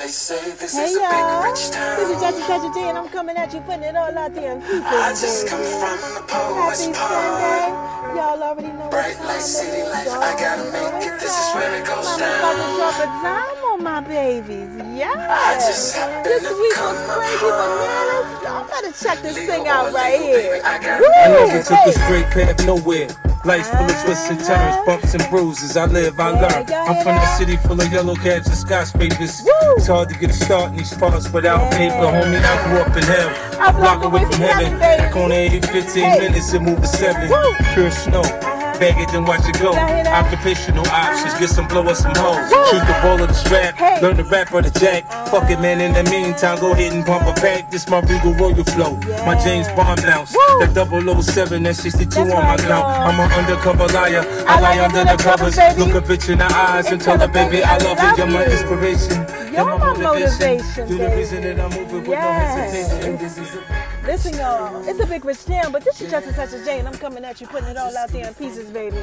They say this Hey is a big y'all, rich this is town. Jesse Jesse J and I'm coming at you putting it all out there in pieces. I just come from the Happy poet's Sunday. part. Y'all already know what Bright time light city is. life, Y'all I gotta make it. it's This is where it time. goes Mama's about to drop a dime on my babies. Yeah. I just happen This to week come was crazy upon. bananas. Y'all better check this Legal thing out right illegal, here. baby, I got Woo, it. I never took a baby. straight path nowhere. Life's full of twists and turns, bumps and bruises. I live, I learn. I'm from the city full of yellow cabs and skyscrapers. It's hard to get a start in these parts without paper, homie. I grew up in hell. I block away from heaven. Back on every 15 minutes and move a seven. Pure snow. Uh-huh. Bag it, then watch it go. Y'all hear that? Occupational options, get some blow or some hoes. Shoot the ball of the strap. Uh-huh. learn the rap or the jack. Fuck it, man. In the meantime, go ahead and pump a pack. This my Regal Royal flow. My James Bond bounce. That 007 and 62 That's on my count. I'm an undercover liar. I lie under the covers. Look a bitch in the eyes and, tell her, baby, I love you. You're my inspiration. You're my motivation, You're the reason that I'm moving with no hesitation. Listen, y'all, it's a big rich town, but this is just a J, and I'm coming at you, putting it all out there in pieces, baby.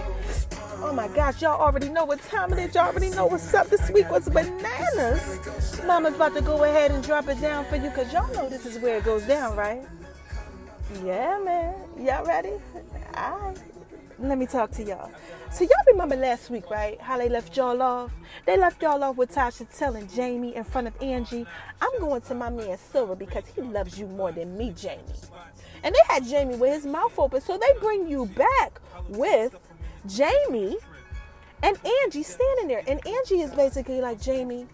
Oh my gosh, y'all already know what time it is. Y'all already know what's up. This week was bananas. Mama's about to go ahead and drop it down for you, because y'all know this is where it goes down, right? Yeah, man. Y'all ready? All right. Let me talk to y'all. So y'all remember last week, right? How they left y'all off? They left y'all off with Tasha telling Jamie in front of Angie, I'm going to my man Silver because he loves you more than me, Jamie. And they had Jamie with his mouth open. So they bring you back with Jamie and Angie standing there. And Angie is basically like, Jamie,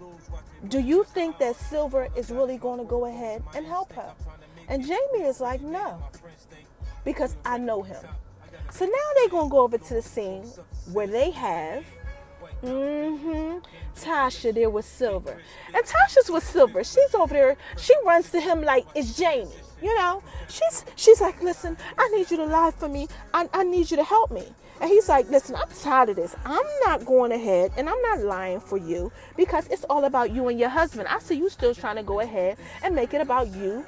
do you think that Silver is really going to go ahead and help her? And Jamie is like, no, because I know him. So now they're to go over to the scene where they have hmm Tasha there with Silver. And Tasha's with Silver. She's over there. She runs to him like it's Jamie. You know, she's she's like, listen, I need you to lie for me. I, I need you to help me. And he's like, listen, I'm tired of this. I'm not going ahead and I'm not lying for you because it's all about you and your husband. I see you still trying to go ahead and make it about you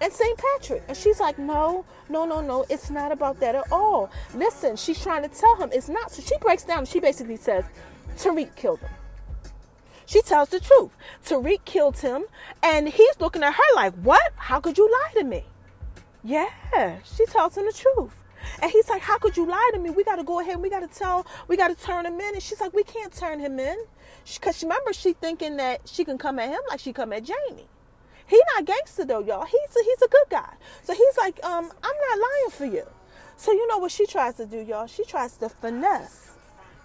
and St. Patrick. And she's like, no, no, no, no, it's not about that at all. Listen, she's trying to tell him it's not. So she breaks down she basically says, Tariq killed him. She tells the truth. Tariq killed him, and he's looking at her like, what? How could you lie to me? Yeah, she tells him the truth. And he's like, How could you lie to me? We got to go ahead and we got to tell, we got to turn him in. And she's like, We can't turn him in. Because remember, she thinking that she can come at him like she come at Jamie. He not gangster though, y'all. He's a, he's a good guy. So he's like, um, I'm not lying for you. So you know what she tries to do, y'all? She tries to finesse.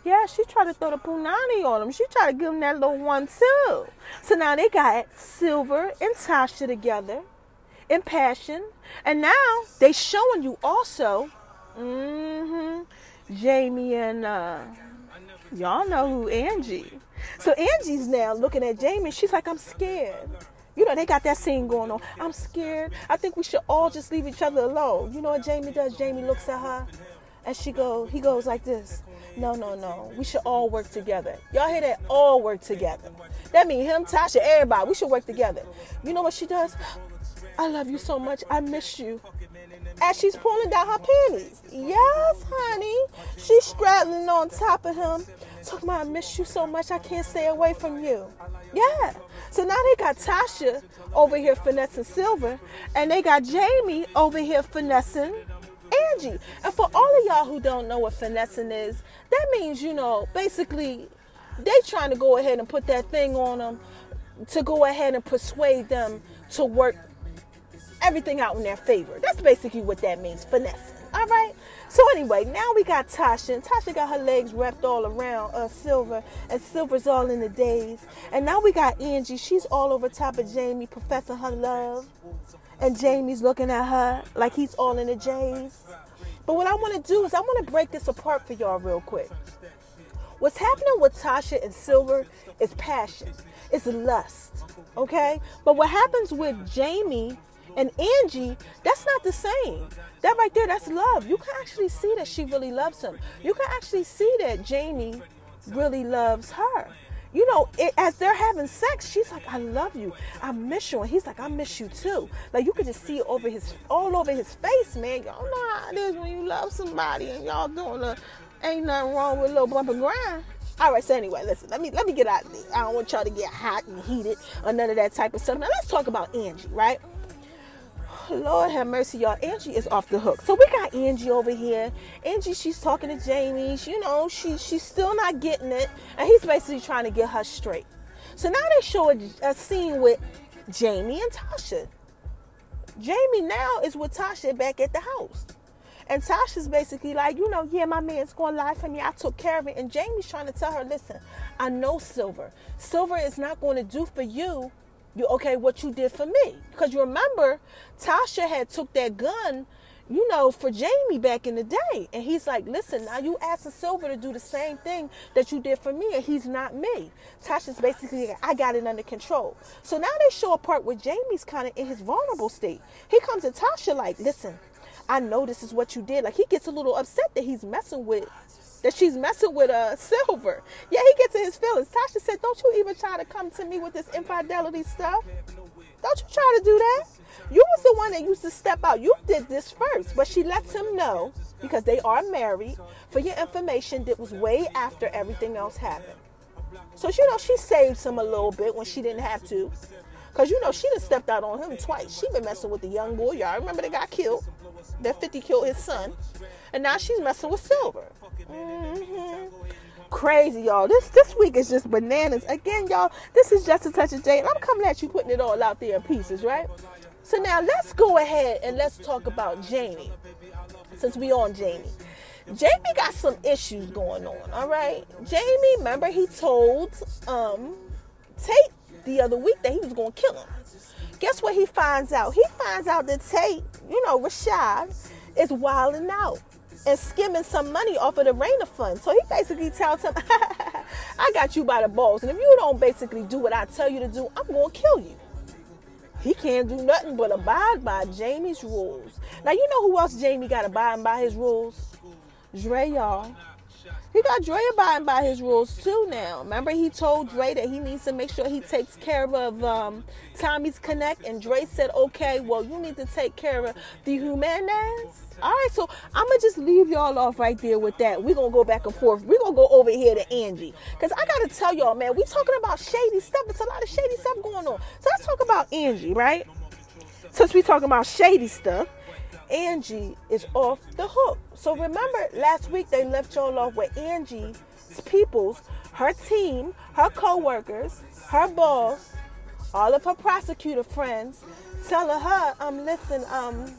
Yeah, she tried to throw the punani on him. She tried to give him that little one too. So now they got Silver and Tasha together in passion, and now they showing you also, mm-hmm, Jamie and uh, y'all know who Angie. So Angie's now looking at Jamie. She's like, I'm scared. You know, they got that scene going on. I'm scared. I think we should all just leave each other alone. You know what Jamie does? Jamie looks at her and she go, he goes like this. No, no, no. We should all work together. Y'all hear that? All work together. That means him, Tasha, everybody. We should work together. You know what she does? I love you so much. I miss you. As she's pulling down her panties. Yes, honey. She's straddling on top of him. Talking about, I miss you so much. I can't stay away from you. Yeah. So now they got Tasha over here finessing Silver, and they got Jamie over here finessing Angie. And for all of y'all who don't know what finessing is, that means, you know, basically they trying to go ahead and put that thing on them to go ahead and persuade them to work everything out in their favor. That's basically what that means, finessing. All right. So anyway, now we got Tasha, and Tasha got her legs wrapped all around uh, Silver, and Silver's all in the days. And now we got Angie. She's all over top of Jamie, professing her love, and Jamie's looking at her like he's all in the J's. But what I want to do is I want to break this apart for y'all real quick. What's happening with Tasha and Silver is passion, it's lust, okay? But what happens with Jamie and Angie, that's not the same. That right there, that's love. You can actually see that she really loves him. You can actually see that Jamie really loves her. You know, it, as they're having sex, she's like, "I love you, I miss you," and he's like, "I miss you too." Like you could just see over his, all over his face, man. Y'all know how it is when you love somebody and y'all doing a, ain't nothing wrong with a little bump and grind. All right, so anyway, listen, let me let me get out. I don't want y'all to get hot and heated or none of that type of stuff. Now let's talk about Angie, right? Lord have mercy, y'all. Angie is off the hook. So we got Angie over here. Angie, she's talking to Jamie. She, you know, she she's still not getting it, and he's basically trying to get her straight. So now they show a, a scene with Jamie and Tasha. Jamie now is with Tasha back at the house. And Tasha's basically like, you know, yeah, my man's to lie for me. I took care of it. And Jamie's trying to tell her, listen, I know Silver. Silver is not to do for you, you okay, what you did for me. Because you remember, Tasha had took that gun, you know, for Jamie back in the day. And he's like, listen, now you asking Silver to do the same thing that you did for me, and he's not me. Tasha's basically, I got it under control. So now they show a part where Jamie's kind of in his vulnerable state. He comes to Tasha like, listen, I know this is what you did. Like he gets a little upset that he's messing with that she's messing with uh silver. Yeah, he gets in his feelings. Tasha said, Don't you even try to come to me with this infidelity stuff. Don't you try to do that. You was the one that used to step out. You did this first. But she lets him know because they are married. For your information, that was way after everything else happened. So you know she saves him a little bit when she didn't have to. Cause you know she done stepped out on him twice. She been messing with the young boy. Y'all remember they got killed that 50 killed his son, and now she's messing with Silver. Mm-hmm. Crazy, y'all. This this week is just bananas. Again, y'all, this is just a touch of Jay, and I'm coming at you putting it all out there in pieces, right? So now let's go ahead and let's talk about Jamie. Since we on Jamie. Jamie got some issues going on, all right? Jamie, remember he told um Tate the other week that he was gonna kill him. Guess what he finds out? He finds out that Tate, you know, Rashad, is wilding out and skimming some money off of the Rayner fund. So he basically tells him, I got you by the balls. And if you don't basically do what I tell you to do, I'm going to kill you. He can't do nothing but abide by Jamie's rules. Now, you know who else Jamie got abiding by his rules? Dre, y'all. He got Dre abiding by his rules too now. Remember, he told Dre that he needs to make sure he takes care of um, Tommy's Connect, and Dre said, "Okay, well, you need to take care of the Jimenez." All right, so I'm gonna just leave y'all off right there with that. We're gonna go back and forth. We're gonna go over here to Angie. Cause I gotta tell y'all, man, we talking about shady stuff. It's a lot of shady stuff going on. So let's talk about Angie, right? Since we talking about shady stuff. Angie is off the hook. So remember last week they left y'all off with Angie's peoples, her team, her co-workers, her boss, all of her prosecutor friends, telling her, um, listen, um,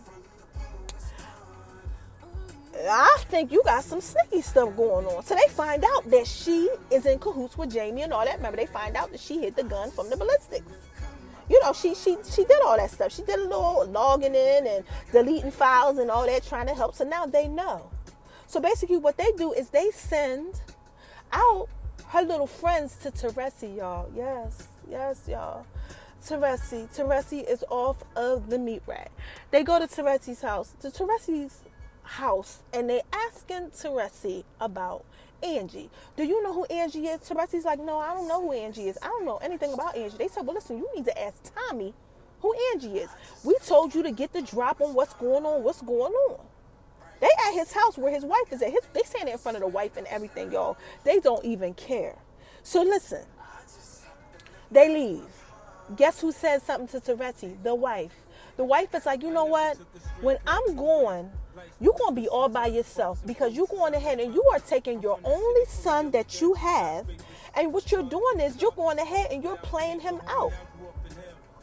I think you got some sneaky stuff going on. So they find out that she is in cahoots with Jamie and all that. Remember, they find out that she hid the gun from the ballistics you know, she she she did all that stuff. She did a little logging in and deleting files and all that, trying to help. So now they know. So basically, what they do is they send out her little friends to Teresi, y'all. Yes, yes, y'all. Teresi, Teresi is off of the meat rack. They go to Teresi's house, to Teresi's house, and they asking Teresi about Angie. Do you know who Angie is? Teresi's like, no, I don't know who Angie is. I don't know anything about Angie. They said, well, listen, you need to ask Tommy who Angie is. We told you to get the drop on what's going on, what's going on. They at his house where his wife is at. His, they standing in front of the wife and everything, y'all. They don't even care. So listen, they leave. Guess who says something to Teresi? The wife. The wife is like, you know what? When I'm gone, you're going to be all by yourself because you're going ahead and you are taking your only son that you have, and what you're doing is you're going ahead and you're playing him out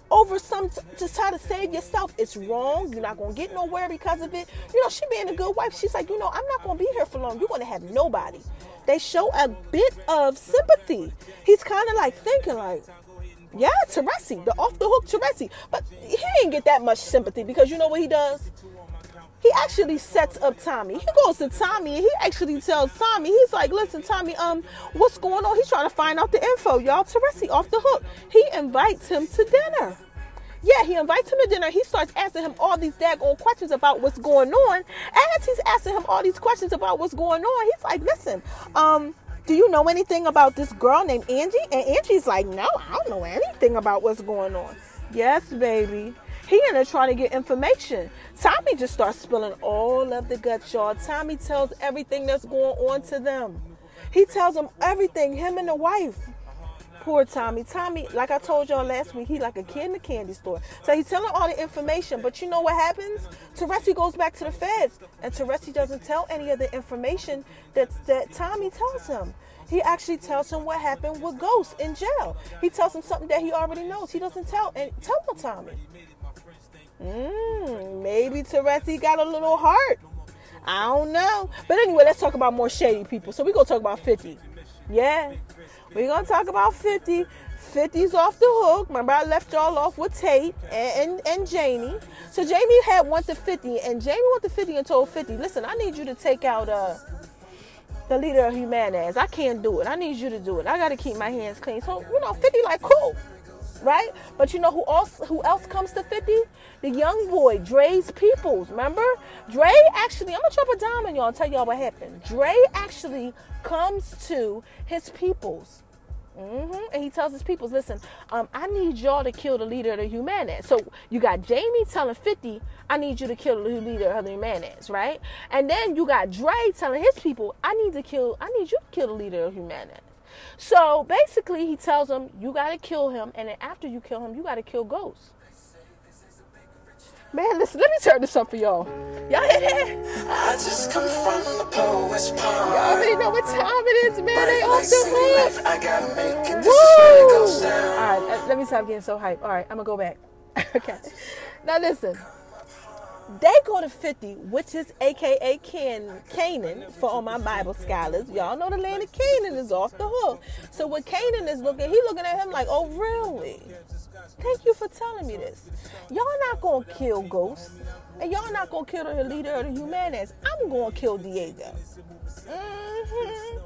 over some t- to try to save yourself. It's wrong. You're not going to get nowhere because of it. You know, she being a good wife, she's like, you know, I'm not going to be here for long. You're going to have nobody. They show a bit of sympathy. He's kind of like thinking like, yeah, Teresi, the off the hook Teresi. But he didn't get that much sympathy because you know what he does? He actually sets up Tommy. He goes to Tommy and he actually tells Tommy, he's like, listen, Tommy, um, what's going on? He's trying to find out the info, y'all. Teresi off the hook. He invites him to dinner. Yeah, he invites him to dinner. He starts asking him all these daggone questions about what's going on. As he's asking him all these questions about what's going on, he's like, listen, um, do you know anything about this girl named Angie? And Angie's like, no, I don't know anything about what's going on. Yes, baby. In there trying to get information. Tommy just starts spilling all of the guts, y'all. Tommy tells everything that's going on to them. He tells them everything, him and the wife. Poor Tommy. Tommy, like I told y'all last week, he like a kid in the candy store. So he's telling all the information, but you know what happens? Teresi goes back to the feds, and Teresi doesn't tell any of the information that that Tommy tells him. He actually tells him what happened with Ghost in jail. He tells him something that he already knows. He doesn't tell and tell Tommy. Mm, maybe Teresi got a little heart. I don't know. But anyway, let's talk about more shady people. So we're gonna talk about 50. Yeah. We're gonna talk about 50. 50's off the hook. Remember, I left y'all off with Tate and, and, and Jamie. So Jamie had one to 50, and Jamie went to 50 and told 50, listen, I need you to take out uh the leader of Jimenez. I can't do it. I need you to do it. I gotta keep my hands clean. So, you know, 50 like cool. Right? But you know who else who else comes to 50? The young boy, Dre's Peoples. Remember? Dre actually, I'm gonna drop a dime on y'all and tell y'all what happened. Dre actually comes to his peoples. hmm And he tells his peoples, listen, um, I need y'all to kill the leader of the Jimenez. So you got Jamie telling 50, I need you to kill the leader of the Jimenez, right? And then you got Dre telling his people, I need to kill, I need you to kill the leader of Jimenez. So basically, he tells them, you got to kill him, and then after you kill him, you got to kill ghosts. Man, listen, let me turn this up for y'all. Y'all hear that? I just come from the poet's Y'all pond. already know what time it is, man. They off the hook. I gotta make it. This is where it Woo! All right, let me stop getting so hype. All right, I'm gonna go back. okay. Now listen. They go to 50, which is AKA Can- Canaan for all my Bible scholars. Y'all know the land of Canaan is off the hook. So what Canaan is looking, he looking at him like, oh really? Thank you for telling me this. Y'all not gonna kill ghosts, and y'all not gonna kill the leader of the Jimenez. I'm gonna kill Diego. hmm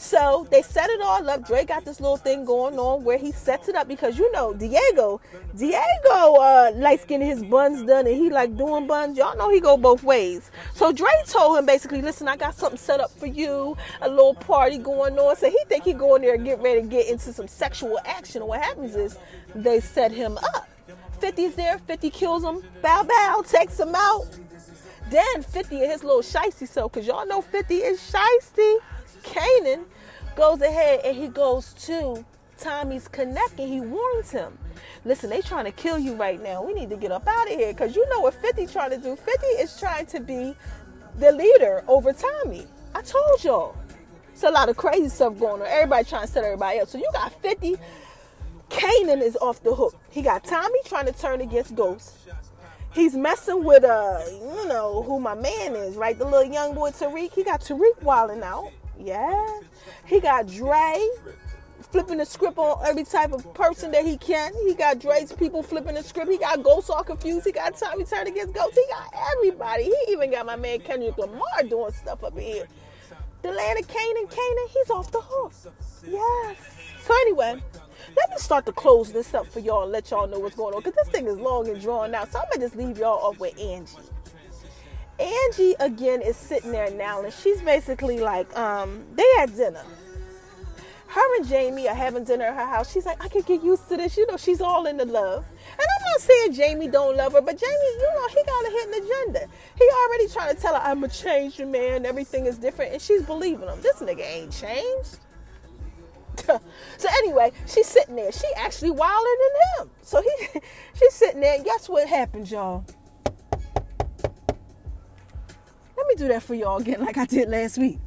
So they set it all up. Dre got this little thing going on where he sets it up because you know Diego, Diego uh likes getting his buns done and he like doing buns. Y'all know he go both ways. So Dre told him basically, listen, I got something set up for you, a little party going on. So he think he go in there and get ready to get into some sexual action. And what happens is they set him up. 50's there, 50 kills him, bow bow, takes him out. Then 50 and his little shicey self, because y'all know 50 is shicey. Kanan goes ahead and he goes to Tommy's connect and he warns him. Listen, they trying to kill you right now. We need to get up out of here. Cause you know what 50 trying to do. 50 is trying to be the leader over Tommy. I told y'all. It's a lot of crazy stuff going on. Everybody trying to set everybody up. So you got 50. Kanan is off the hook. He got Tommy trying to turn against Ghost. He's messing with uh, you know who my man is, right? The little young boy Tariq. He got Tariq wilding out. Yeah. He got Dre flipping the script on every type of person that he can. He got Dre's people flipping the script. He got Ghost all confused. He got Tommy turn against Ghost. He got everybody. He even got my man Kendrick Lamar doing stuff up here. The land of Canaan, Canaan, he's off the hook. Yes. So anyway, let me start to close this up for y'all and let y'all know what's going on. Because this thing is long and drawn out. So I'm going to just leave y'all off with Angie. Angie again is sitting there now and she's basically like, um, they had dinner. Her and Jamie are having dinner at her house. She's like, I can get used to this. You know, she's all in the love. And I'm not saying Jamie don't love her, but Jamie, you know, he got a hidden agenda. He already trying to tell her, I'm a changed man. Everything is different. And she's believing him. This nigga ain't changed. so anyway, she's sitting there. She actually wilder than him. So he, she's sitting there. Guess what happened, y'all? Me do that for y'all again, like I did last week.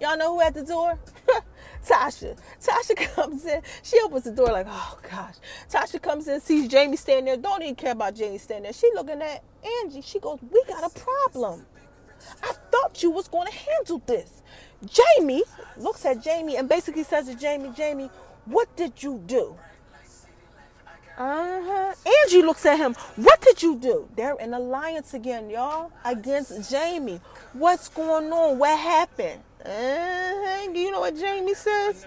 Y'all know who at the door? Tasha. Tasha comes in. She opens the door like, oh gosh. Tasha comes in, sees Jamie standing there. Don't even care about Jamie standing there. She looking at Angie. She goes, we got a problem. I thought you was going to handle this. Jamie looks at Jamie and basically says to Jamie, Jamie, what did you do? Uh-huh. Angie looks at him. What did you do? They're in alliance again, y'all, against Jamie. What's going on? What happened? Uh-huh. Do you know what Jamie says?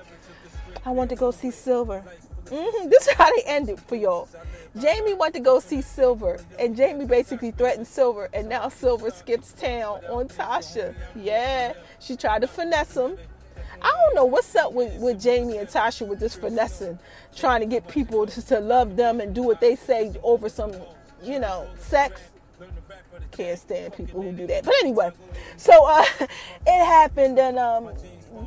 I want to go see Silver. hmm This is how they ended for y'all. Jamie went to go see Silver, and Jamie basically threatened Silver, and now Silver skips town on Tasha. Yeah, she tried to finesse him. I don't know what's up with, with Jamie and Tasha with this finessing, trying to get people to, to love them and do what they say over some, you know, sex. Can't stand people who do that. But anyway, so uh, it happened, and um,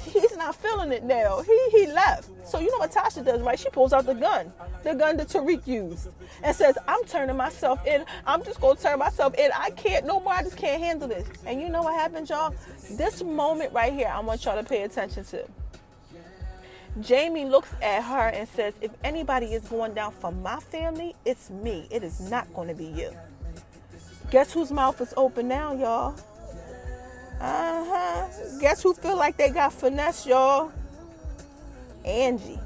he's not feeling it now. He he left. So you know what Tasha does, right? She pulls out the gun, the gun that Tariq used, and says, "I'm turning myself in. I'm just gonna turn myself in. I can't no more. I just can't handle this." And you know what happens, y'all? This moment right here, I want y'all to pay attention to. Jamie looks at her and says, If anybody is going down for my family, it's me. It is not going to be you. Guess whose mouth is open now, y'all? Uh huh. Guess who feel like they got finesse, y'all? Angie.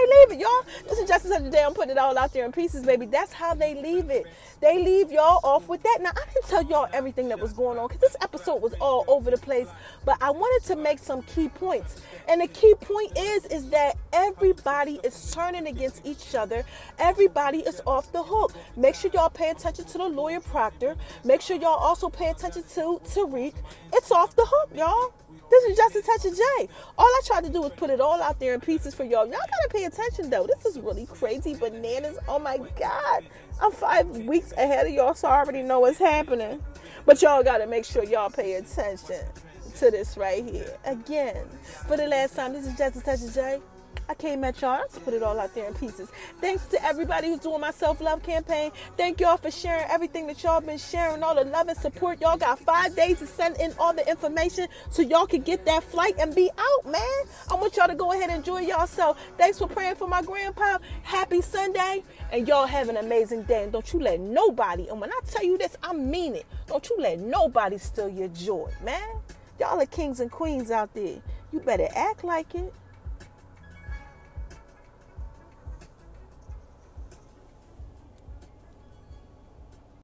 They leave it, y'all. This is just such a day I'm putting it all out there in pieces, baby. That's how they leave it. They leave y'all off with that. Now, I didn't tell y'all everything that was going on because this episode was all over the place, but I wanted to make some key points. And the key point is, is that everybody is turning against each other. Everybody is off the hook. Make sure y'all pay attention to the lawyer Proctor. Make sure y'all also pay attention to Tariq. It's off the hook, y'all. This is just a touch of J. All I tried to do was put it all out there in pieces for y'all. Y'all gotta pay attention though. This is really crazy bananas. Oh my God. I'm five weeks ahead of y'all, so I already know what's happening. But y'all gotta make sure y'all pay attention to this right here. Again, for the last time, this is just a touch J. I came at y'all. Let's put it all out there in pieces. Thanks to everybody who's doing my self love campaign. Thank y'all for sharing everything that y'all been sharing, all the love and support. Y'all got five days to send in all the information so y'all can get that flight and be out, man. I want y'all to go ahead and enjoy y'allself. Thanks for praying for my grandpa. Happy Sunday. And y'all have an amazing day. And don't you let nobody, and when I tell you this, I mean it. Don't you let nobody steal your joy, man. Y'all are kings and queens out there. You better act like it.